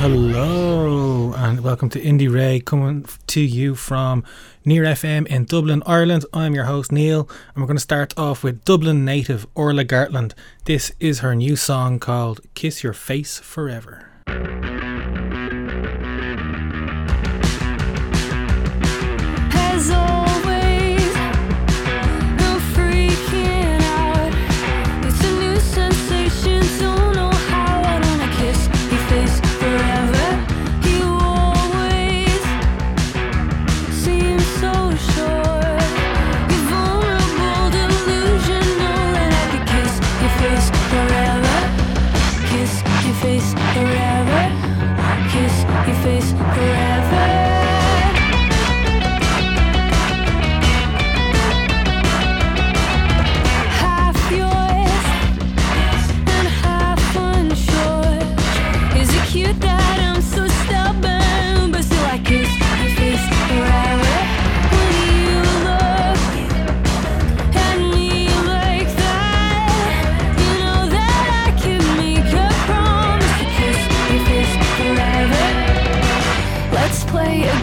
Hello and welcome to Indiere coming to you from Near FM in Dublin, Ireland. I'm your host Neil and we're going to start off with Dublin native Orla Gartland. This is her new song called Kiss Your Face Forever.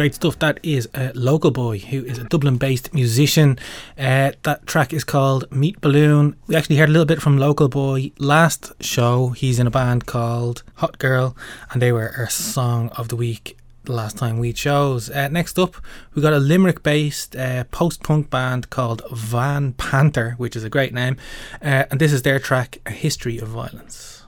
great stuff. That is uh, Local Boy, who is a Dublin based musician. Uh, that track is called Meat Balloon. We actually heard a little bit from Local Boy last show. He's in a band called Hot Girl, and they were our song of the week the last time we chose. Uh, next up, we got a Limerick based uh, post punk band called Van Panther, which is a great name, uh, and this is their track, A History of Violence.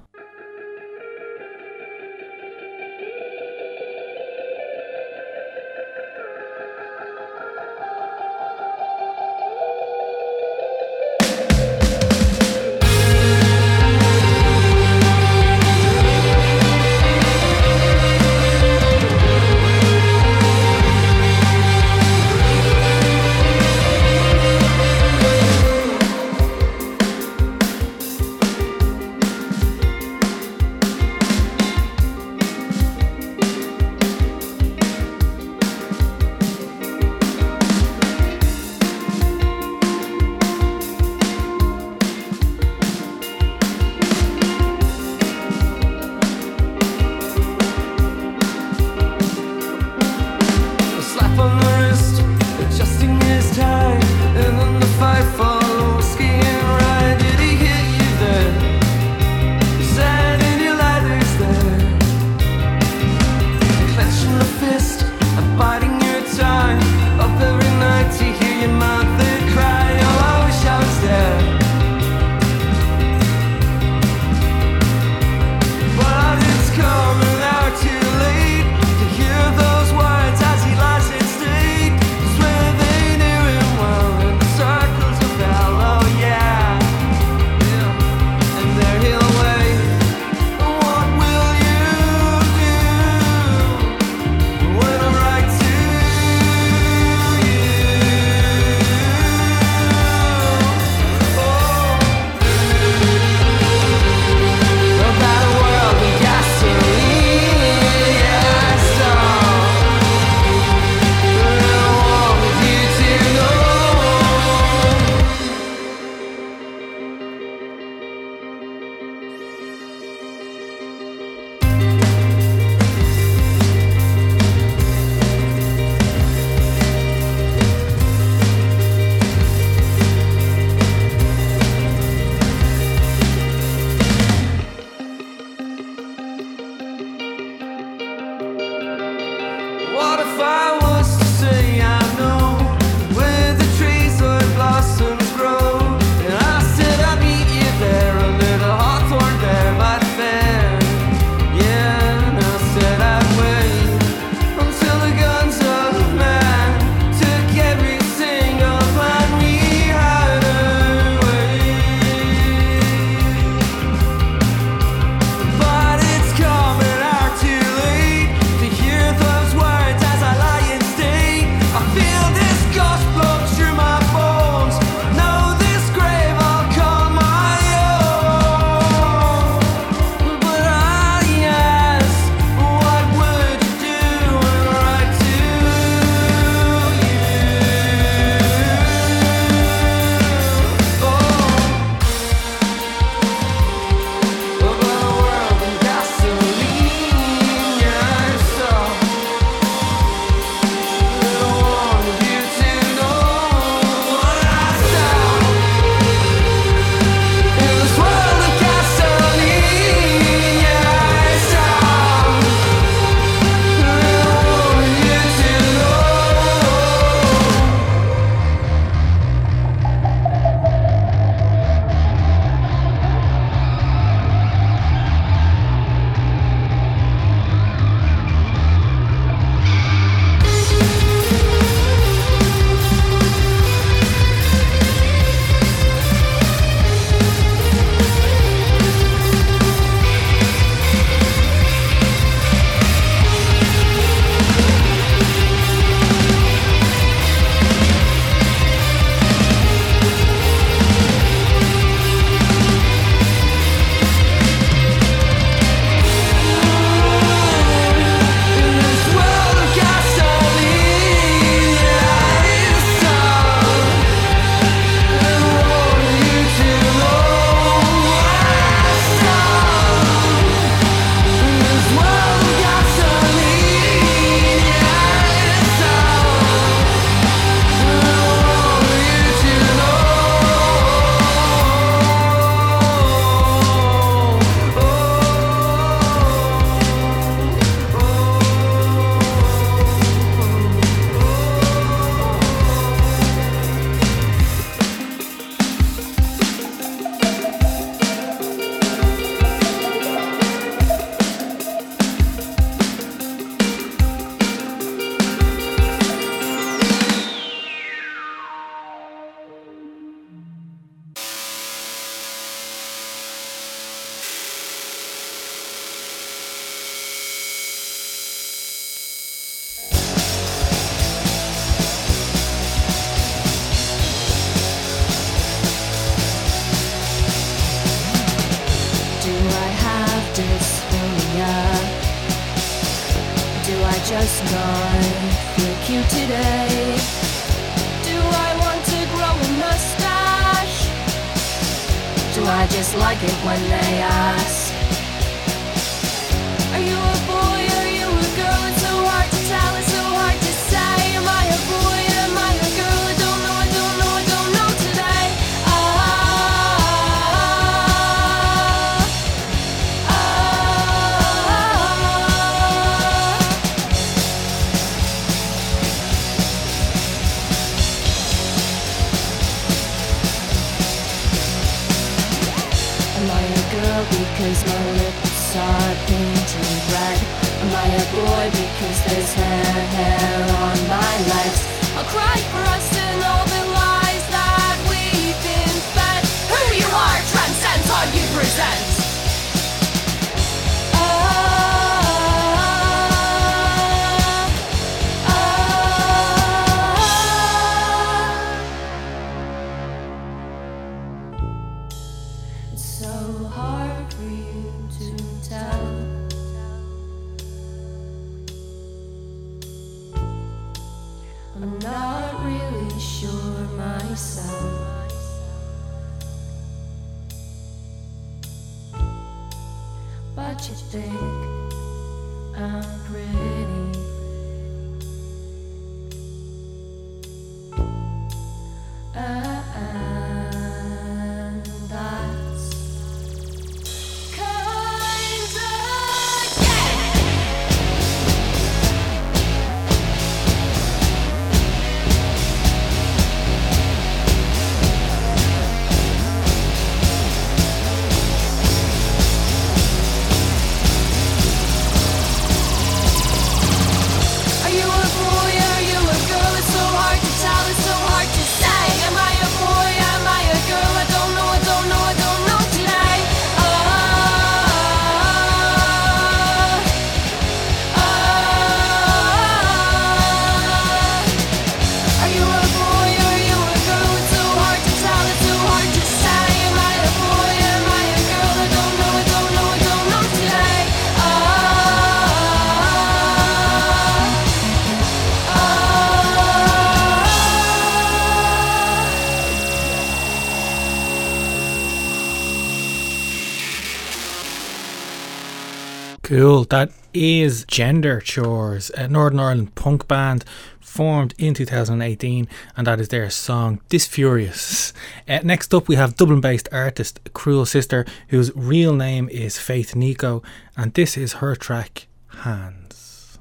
Cool. That is Gender Chores, a Northern Ireland punk band formed in 2018, and that is their song This Furious. Uh, next up, we have Dublin based artist Cruel Sister, whose real name is Faith Nico, and this is her track Hands.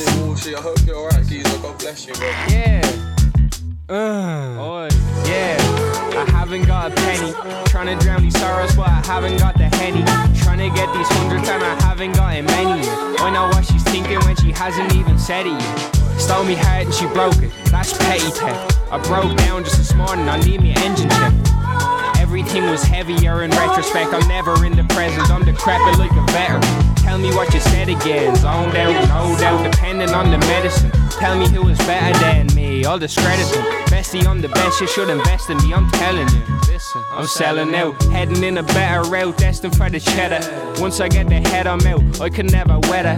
I hope you're alright, geezer. God bless you, bro. Yeah. Uh, yeah. I haven't got a penny. Trying to drown these sorrows, but I haven't got the henny. Trying to get these hundreds, and I haven't gotten many. I know what she's thinking when she hasn't even said it yet. Stole me heart and she broke it. That's petty theft. I broke down just this morning. I need me engine check. Everything was heavier in retrospect. I'm never in the present. I'm decrepit like a veteran. Tell me what you said again. Zoned out, no doubt, depending on the medicine. Tell me who is better than me. I'll discredit. Bestie, I'm the best. You should invest in me. I'm telling you. Listen, I'm selling out. Heading in a better route. Destined for the cheddar. Once I get the head, I'm out. I can never weather.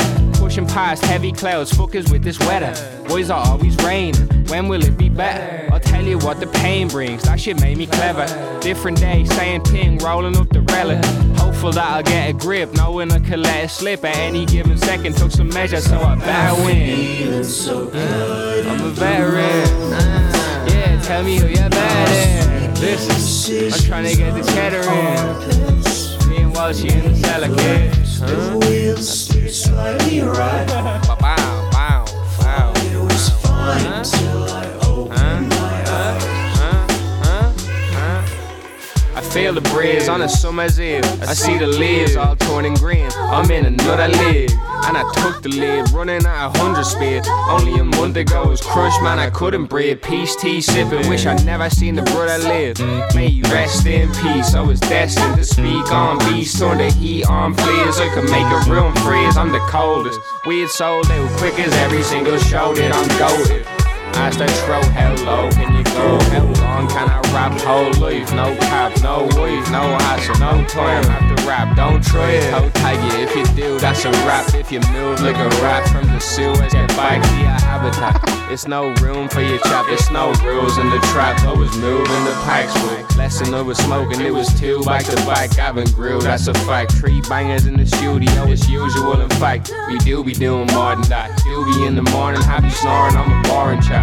Pushing past heavy clouds. Fuckers with this weather. Boys are always raining. When will it be better? I'll tell you what the pain brings. That shit made me clever. Different day, same thing, rolling up the relic. Hopeful that I'll get a grip, knowing I could let it slip at any given second. Took some measures, so I better win. I'm a veteran. Yeah, tell me who you're better. Listen, I'm trying to get the cheddar in. Me and Walshy in the cellar, kid. Huh? Bow, bow, bow, bow. Huh? Huh? Huh? Huh? Huh? I feel the breeze on the summer's eve. I see the leaves all torn and green. I'm in another league. And I took the lead, running at a hundred speed. Only a month ago was crushed, man. I couldn't breathe. Peace tea sipping, wish I'd never seen the brother live. May you rest in peace. I was destined to speak on beast, turn the heat on, please. I could make a room freeze. I'm the coldest. Weird soul, they were quick as every single show that I'm goaded. I stay throw hello. can you go? How long can I rap whole life? No cap, no wife, no hassle, no time after rap. Don't try it, I'll tag you if you do. That's a rap. If you move like a rat from the Suez, get back to your habitat. It's no room for your trap, It's no rules in the trap. I was moving the packs with lesson was smoking. It was two back to back. been Grill, that's a fact. Three bangers in the studio, it's usual. In fact, we do be doing more than that. Do be in the morning, happy snoring. I'm a boring chap.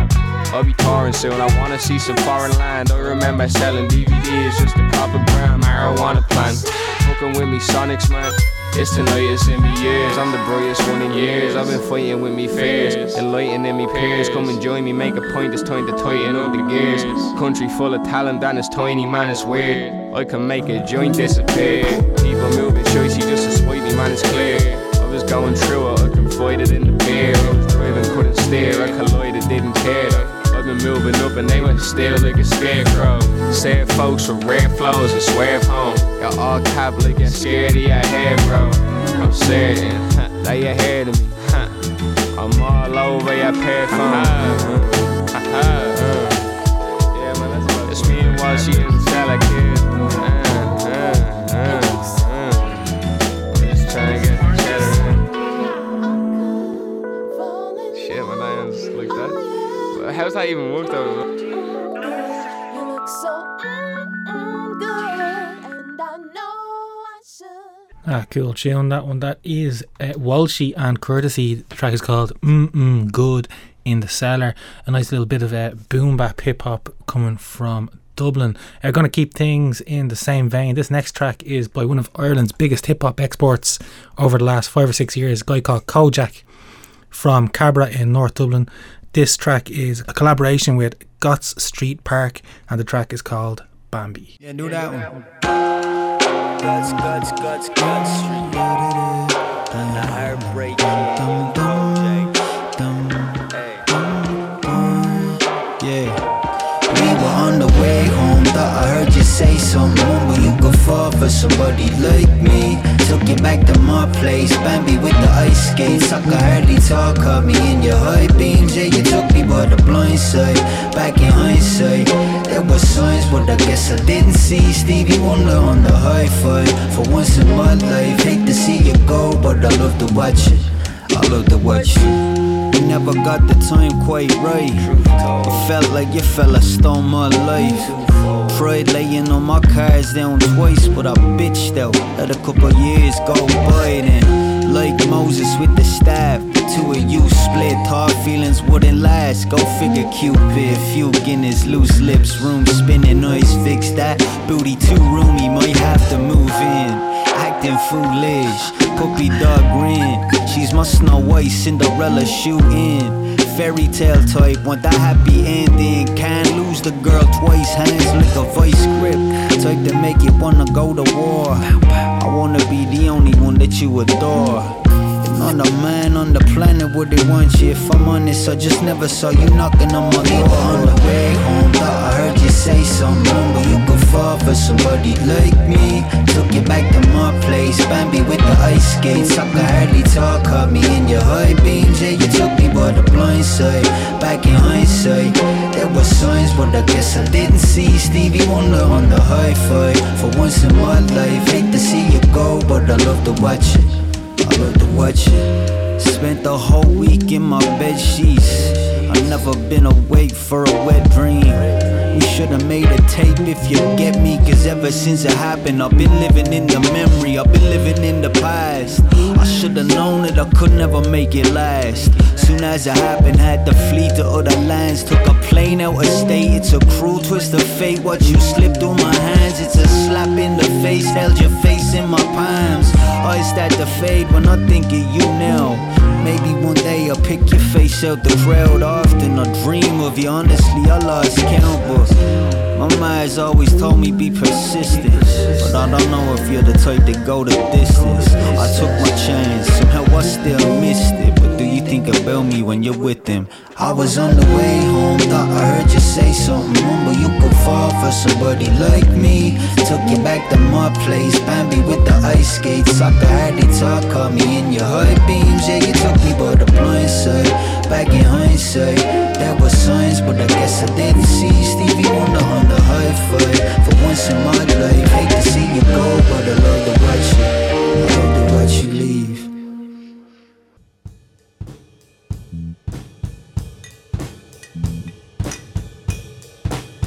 I'll be touring soon. I wanna see some foreign land. Don't remember selling DVDs, just a couple gram marijuana plant. Fucking with me, Sonics, man. It's tonight, it's in me years. I'm the brightest one in years. I've been fighting with me fears, enlightening me peers. Come and join me, make a point. It's time to tighten up the gears. Country full of talent, and it's tiny, man, it's weird. I can make a joint disappear. People moving choicy just to spite me, man, it's clear. I was going through it, I confided in the beer. I was driving, couldn't steer. I collided, didn't care. Been moving up and they were still looking scarecrow. Sad folks with red flows and swear home. Got all cap looking scared of your bro. I'm that you're here to me. huh. I'm all over your perfume. Uh-huh. Yeah, man, that's me and Walshy in the cellar, and I know I should. Ah, cool tune that one. That is uh, Walshy and Courtesy. The track is called Mm Mm Good in the Cellar. A nice little bit of uh, boom bap hip hop coming from Dublin. I'm going to keep things in the same vein. This next track is by one of Ireland's biggest hip hop exports over the last five or six years, a guy called Kojaque from Cabra in North Dublin. This track is a collaboration with Gotts Street Park, and the track is called Bambi. Yeah, do that one. Guts, guts, guts, guts. The heartbreak. Yeah. We were on the way home, thought I heard you say something, but you could fall for somebody like me. Took you back to my place, Bambi with the ice skates. I could hardly talk, caught me in your high beams. Yeah, you took me by the blind side. Back in hindsight, there were signs, but I guess I didn't see Stevie Wonder on the high five. For once in my life, hate to see you go, but I love to watch it. I love to watch you. We never got the time quite right. It felt like you fella stole my life. Pride laying on my cards down twice, but I bitched out. Let a couple years go by then. Like Moses with the staff, the two of you split. Hard feelings wouldn't last. Go figure, Cupid. Few Guinness, loose lips, room spinning, noise fix that. Booty too roomy, might have to move in. Act acting foolish. Puppy dog grin. She's my Snow White Cinderella shoe in. Fairy tale type, want that happy ending. Can't lose the girl twice, hands like a vice grip. Type to make you wanna go to war. I wanna be the only one that you adore. On a man on the planet would they want you If I'm honest, I just never saw you knocking on my door On the way home, thought I heard you say something But you fall for somebody like me. Took you back to my place Bambi with the ice skates I could hardly talk, caught me in your high beams. Yeah, you took me by the blind side Back in hindsight. There were signs, but I guess I didn't see. Stevie Wonder on the high five. For once in my life Hate to see you go, but I love to watch it. I love to watch it. Spent the whole week in my bed sheets. I've never been awake for a wet dream. We should've made a tape if you get me. Cause ever since it happened, I've been living in the memory. I've been living in the past. I should've known that I could never make it last. Soon as it happened, had to flee to other lands. Took a plane out of state. It's a cruel twist of fate. Watch you slip through my hands. It's a slap in the face. Held your face in my palms. I start to fade when I think of you now. Maybe one day I'll pick your face out the crowd. Often I dream of you. Honestly, I lost count, but my mind's always told me be persistent. But I don't know if you're the type to go the distance. I took my chance, somehow I still missed it. But do you think about me when you're with them? I was on the way home, thought I heard you say something, but you could fall for somebody like me. Took you back to my place, Bambi with the ice skates. I could hardly talk, caught me in your high beams. Yeah, you took me by the blind side. Back in hindsight, there was signs, but I guess I didn't see Stevie Wonder on the high five. For once in my life, hate to see you go, but I love to watch you. I love to watch you leave.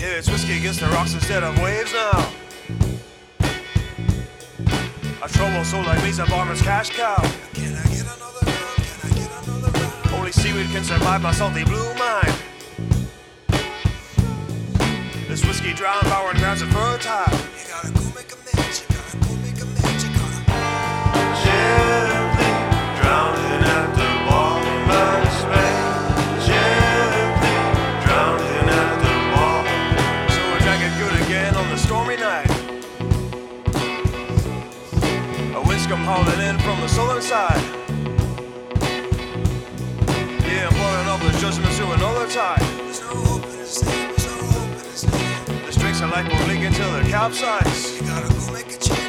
Yeah, it's whiskey against the rocks instead of waves now. A trouble soul like me's a barber's cash cow. Can I get another Only seaweed can survive my salty blue mind. This whiskey drowned power and grounds are fertile. You gotta go make a match. You gotta go make a match. You gotta gently drowning at the bottomless bay. Gently drowning at the bottom. So I drank it good again on the stormy night. A wind come howling in from the southern side. Judgments to another thing. The strings are like will leak until they're capsized. You gotta go make a change.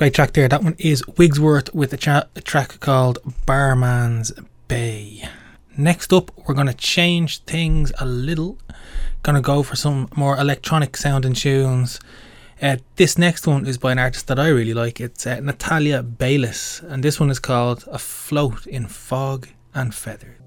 Great track there. That one is Wigsworth with a, cha- a track called Barman's Bay. Next up, we're going to change things a little. Going to go for some more electronic sounding tunes. Uh, this next one is by an artist that I really like. It's uh, Natalia Beylis, and this one is called Afloat in Fog and Feathers.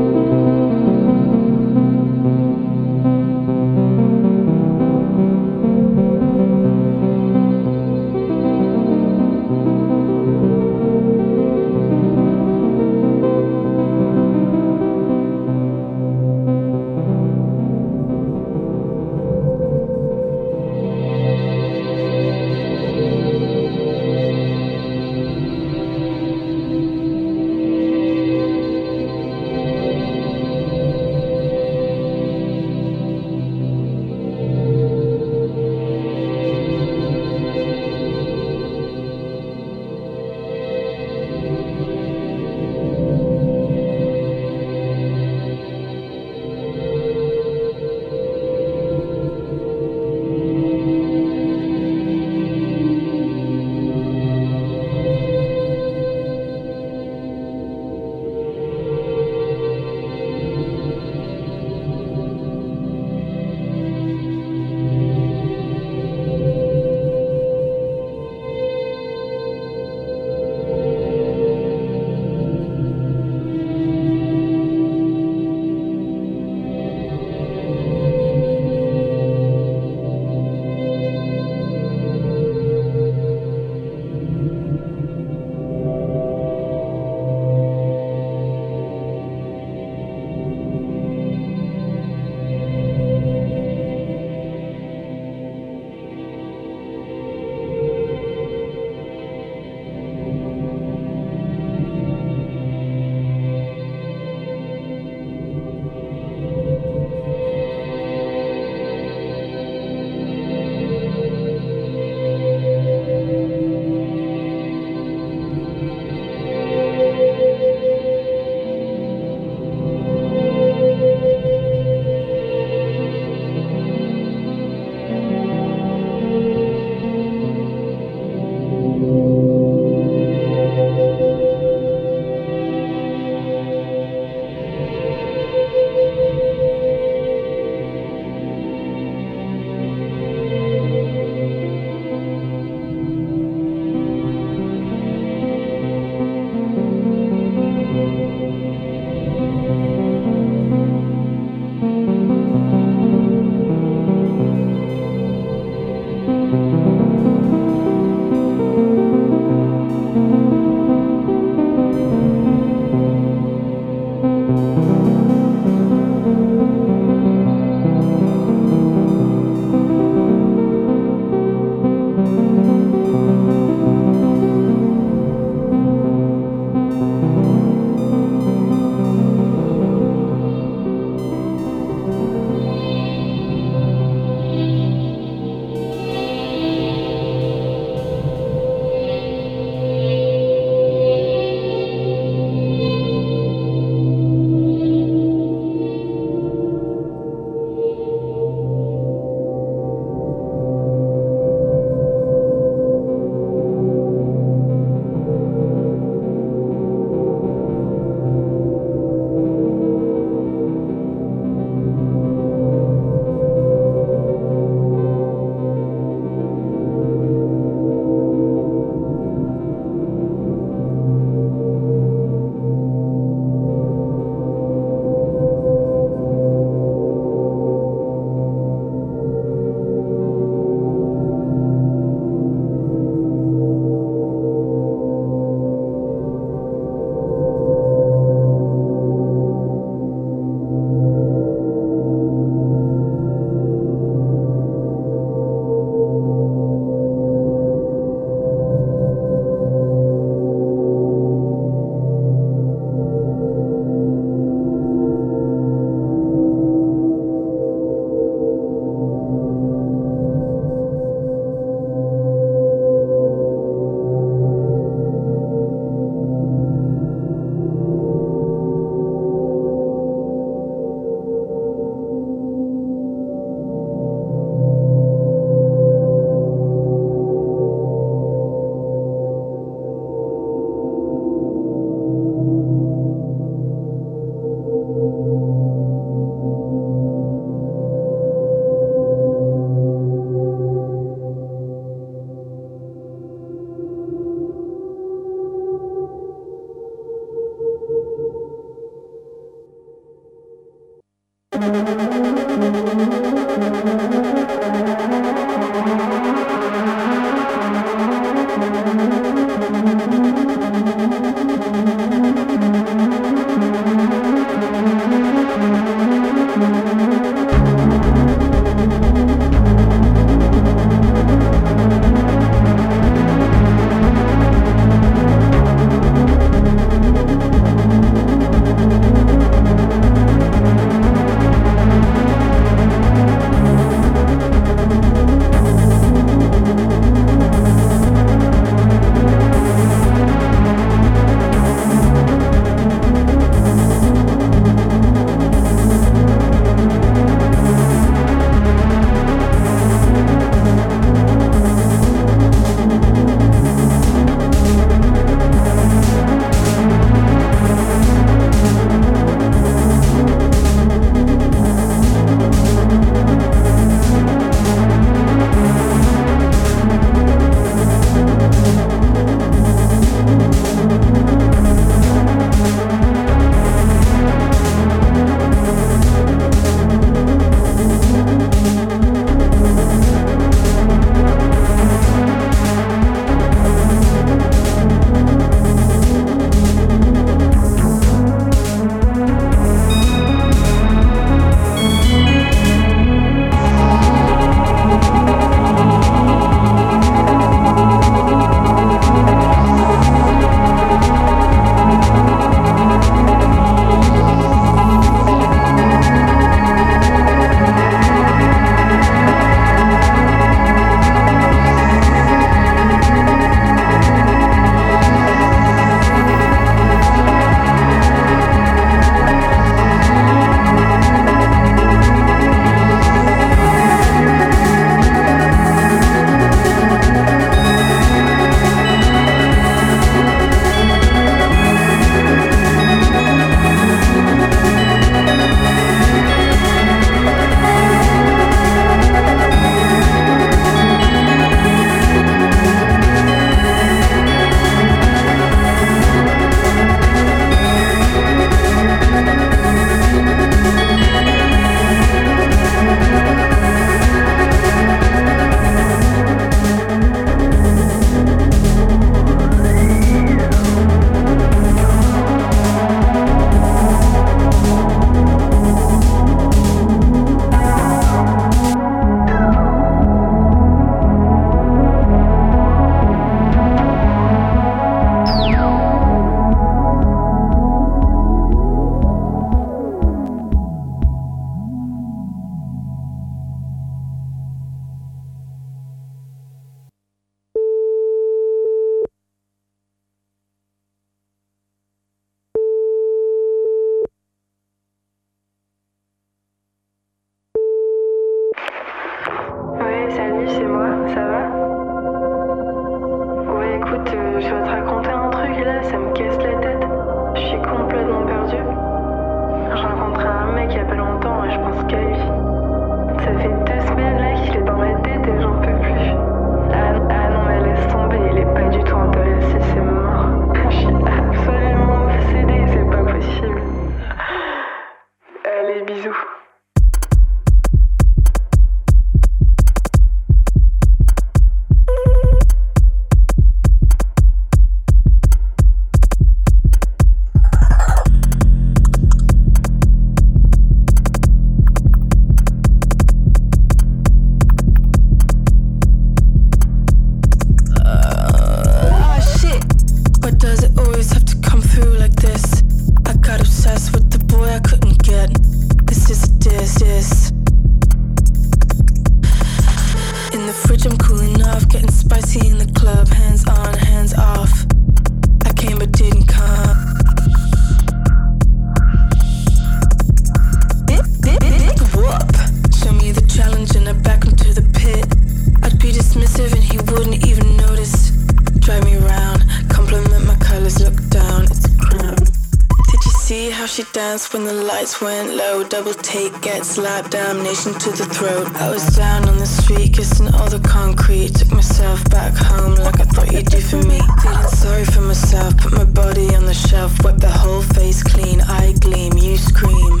went low. Double take, get slapped, damnation to the throat. I was down on the street, kissing all the concrete. Took myself back home like I thought you'd do for me. Feeling sorry for myself, put my body on the shelf. Wipe the whole face clean, I gleam, you scream.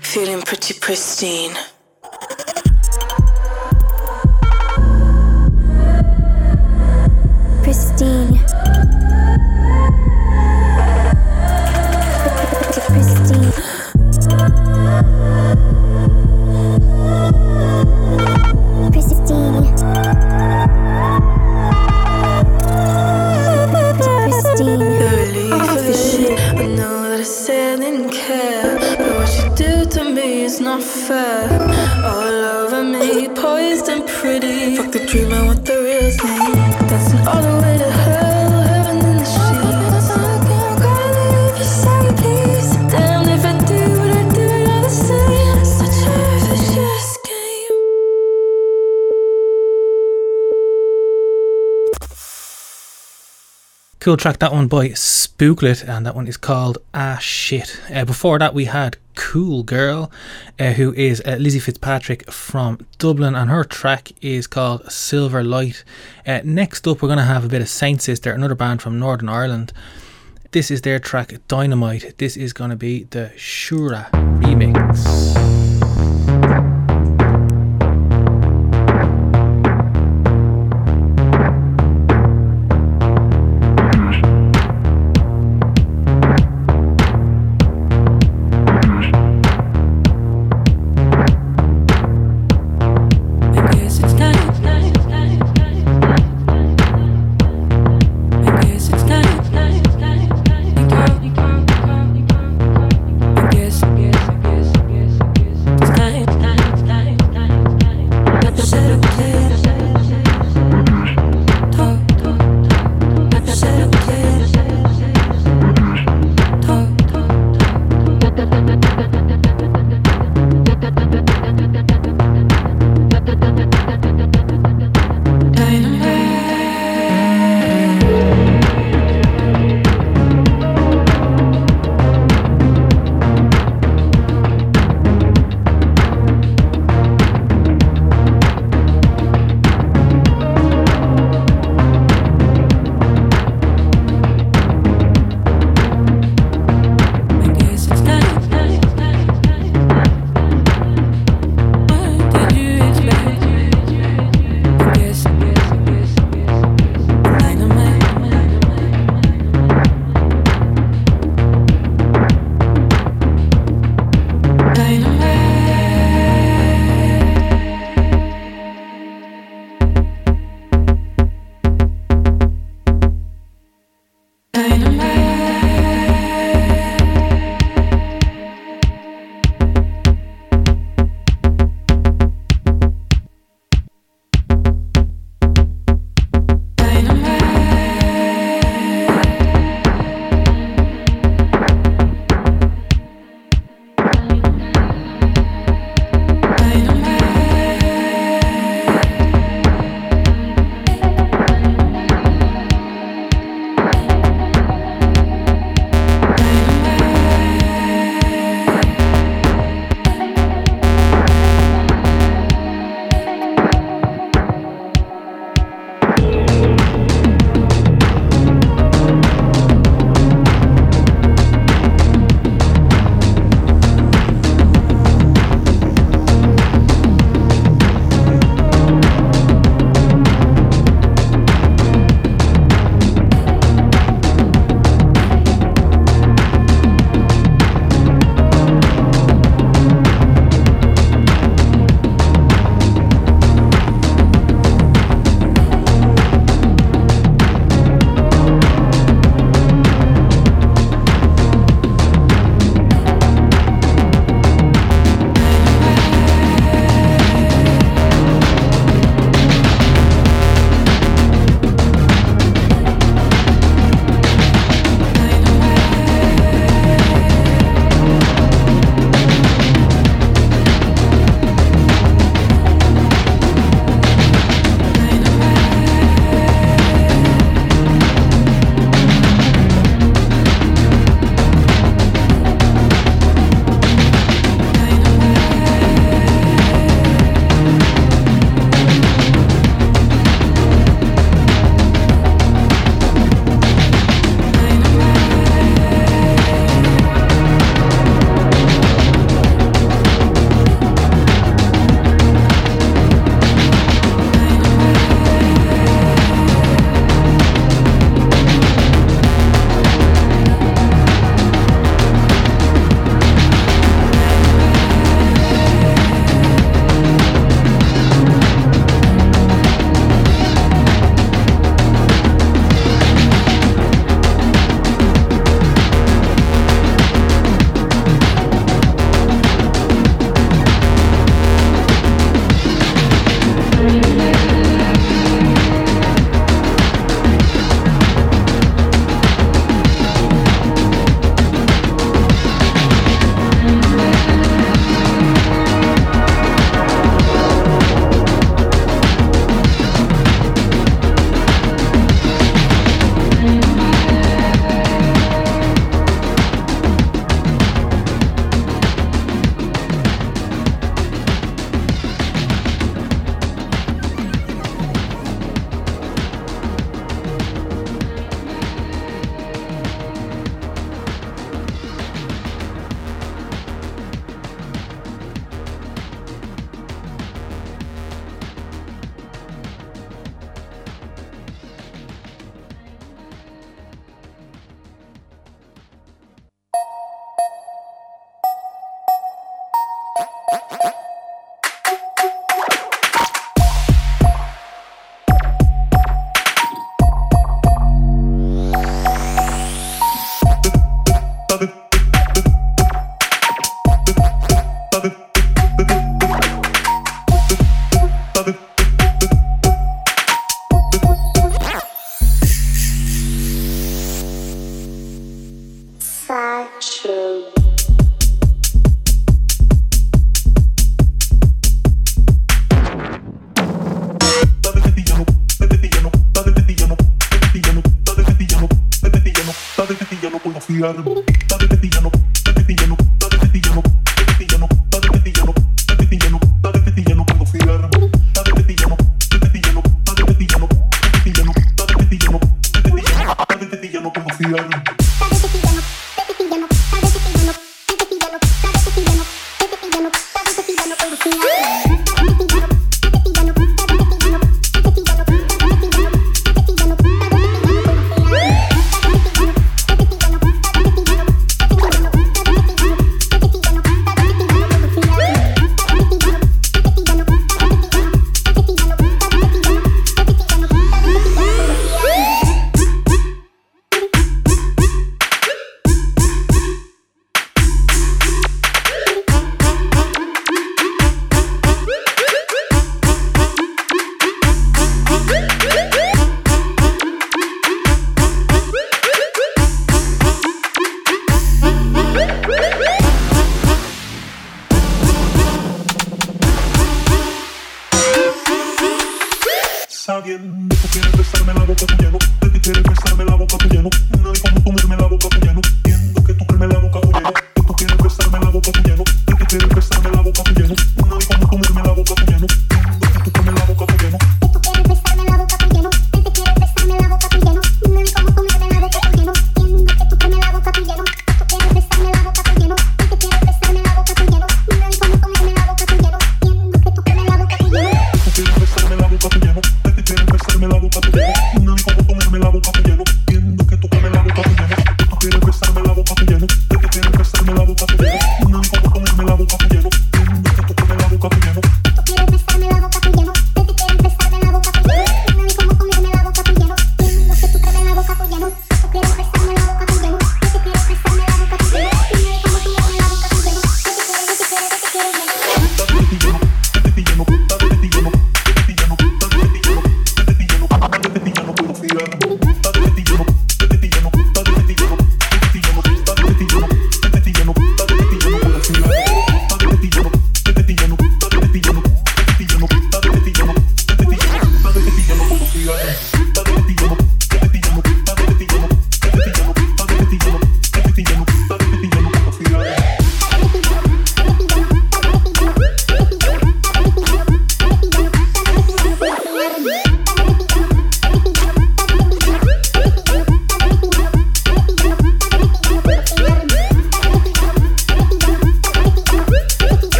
Feeling pretty pristine. Pristine. Cool track, that one by Spooklet, and that one is called Ah Shit. Uh, before that, we had Cool Girl, uh, who is uh, Lizzie Fitzpatrick from Dublin, and her track is called Silver Light. Uh, next up, we're going to have a bit of Saint Sister, another band from Northern Ireland. This is their track Dynamite. This is going to be the Shura remix.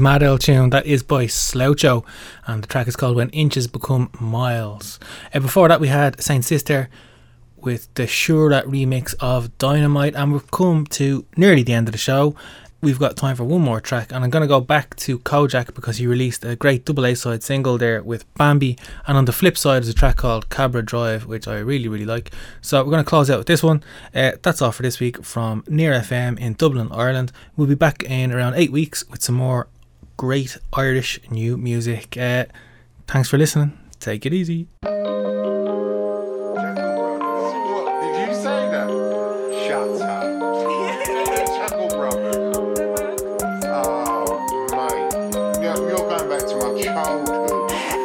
Old Tune. That is by Sloucho. And the track is called When Inches Become Miles. And before that, we had Saint Sister with the Sure That remix of Dynamite. And we've come to nearly the end of the show. We've got time for one more track. And I'm going to go back to Kojaque because he released a great double A side single there with Bambi. And on the flip side is a track called Cabra Drive, which I really, really like. So we're going to close out with this one. Uh, that's all for this week from Near FM in Dublin, Ireland. We'll be back in around eight weeks with some more great Irish new music. Uh, thanks for listening. Take it easy.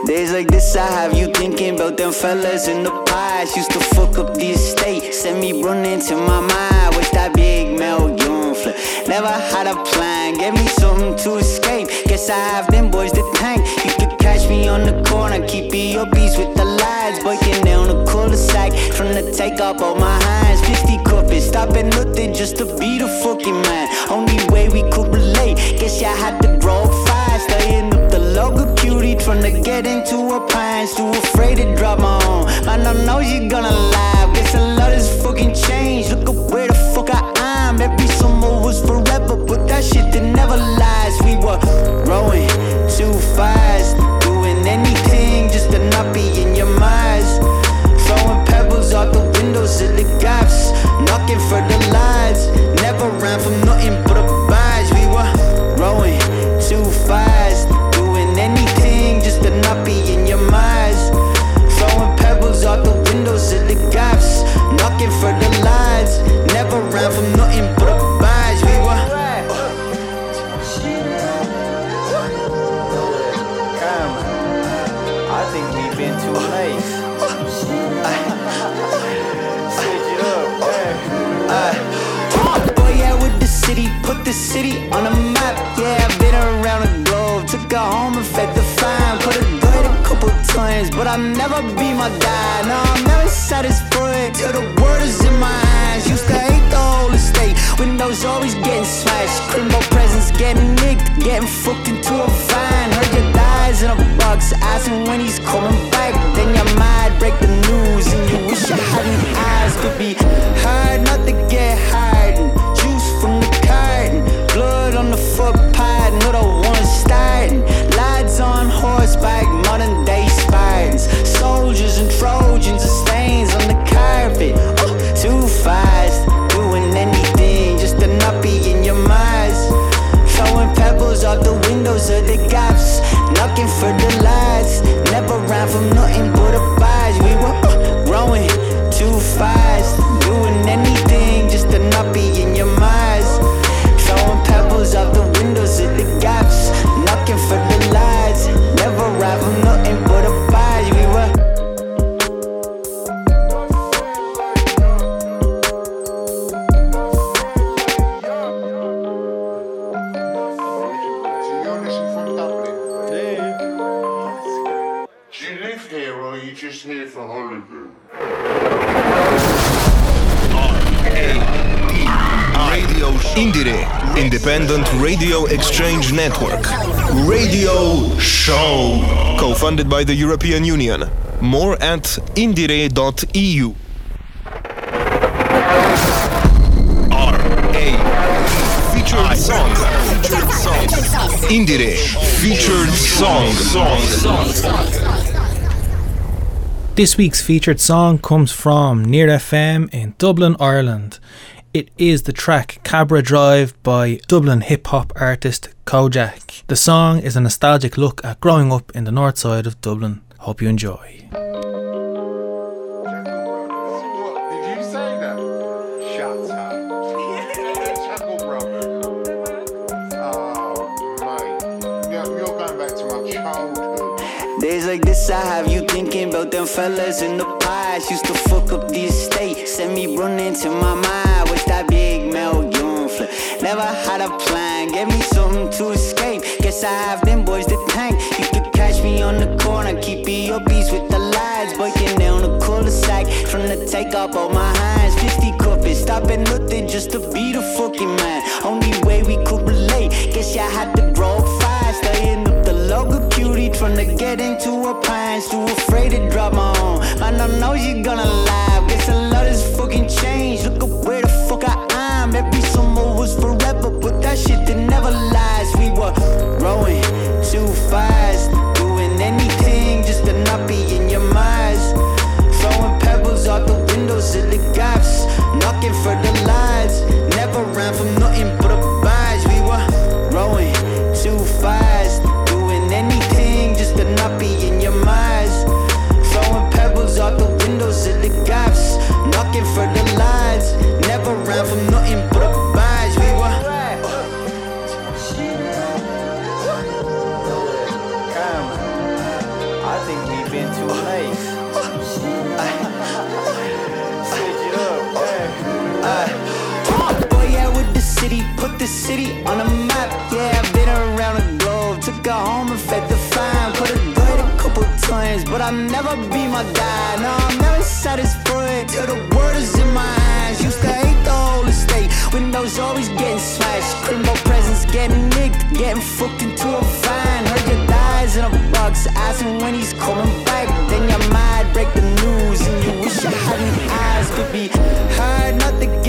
Days like this, I have you thinking about them fellas in the past. Used to fuck up the estate, send me running to my mind. With that big Mel flip. Never had a plan, gave me something to escape. Guess I have them boys the tank. You could catch me on the corner, keep me upbeats with the lads. Biking down the cul-de-sac, from the take up all my hands. 50 cup it, stopping nothing just to be the fucking man. Only way we could relate, guess y'all had to grow fast. Staying up the local cutie, trying to get into a pants. Too afraid to drop my own. Man, I know you gonna laugh. Guess a lot has fucking changed. Look at where the fuck I am. Every summer was forever, but that shit that never lies. We were growing too fast, doing anything just to not be in your minds. Throwing pebbles out the windows of the gaps, knocking for the lights. Never ran from nothing but a badge. We were growing too fast, doing anything just to not be in your minds. Throwing pebbles out the windows of the gaps, knocking for the lights. Never ran from times, but I'll never be my dad. No, I'm never satisfied till the word is in my hands. Used to hate the whole estate, windows always getting smashed. Crimbo presents getting nicked, getting fucked into a van. Heard your dies in a box, asking when he's coming back. Then you're mad, break the news, and you wish you hadn't asked. Could be hard not to get hardened. Juice from the carton, blood on the footpad, another one starting. Lads on horseback, modern day. Soldiers and Trojans, and stains on the carpet. Uh, too fast, doing anything just to not be in your minds. Throwing pebbles out the windows of the gaps, knocking for the lights. Never ran from Radio Exchange Network. Radio Show. Co-funded by the European Union. More at indiere.eu. R.A. Featured song. Featured song. Indiere. Featured song. This week's featured song comes from Near FM in Dublin, Ireland. It is the track Cabra Drive by Dublin hip hop artist Kojaque. The song is a nostalgic look at growing up in the north side of Dublin. Hope you enjoy. Days like this, I have you thinking about them fellas in the past. Used to fuck up the estate, send me running to my mind that big Mel Young flip. Never had a plan, gave me something to escape. Guess I have them boys the tank. You could catch me on the corner, keep your upbeats with the lads. Biking down the cul-de-sac, from the take up all my hands. 50 cup it, stopping nothing just to be the fucking man. Only way we could relate, Guess you had to grow fast. Staying up the local cutie, trying to get into a pines. Too afraid to drop my own. I know you're gonna laugh. Guess a lot has fucking changed. Look at where the summer was forever, but that shit that never lies. We were growing too fast, doing anything just to not be in your minds. Throwing pebbles out the windows of the gaps, knocking for the city on the map. Yeah, I've been around the globe, took her home and fed the fine. Put a dirt a couple times, but I'll never be my dad. No, I'm never satisfied till the word is in my hands. Used to hate the whole estate, windows always getting smashed. Crimbo presents getting nicked, getting fucked into a van. Heard your dies in a box, asking when he's coming back. Then your mind break the news, and you wish you hadn't asked. Could be hard not to get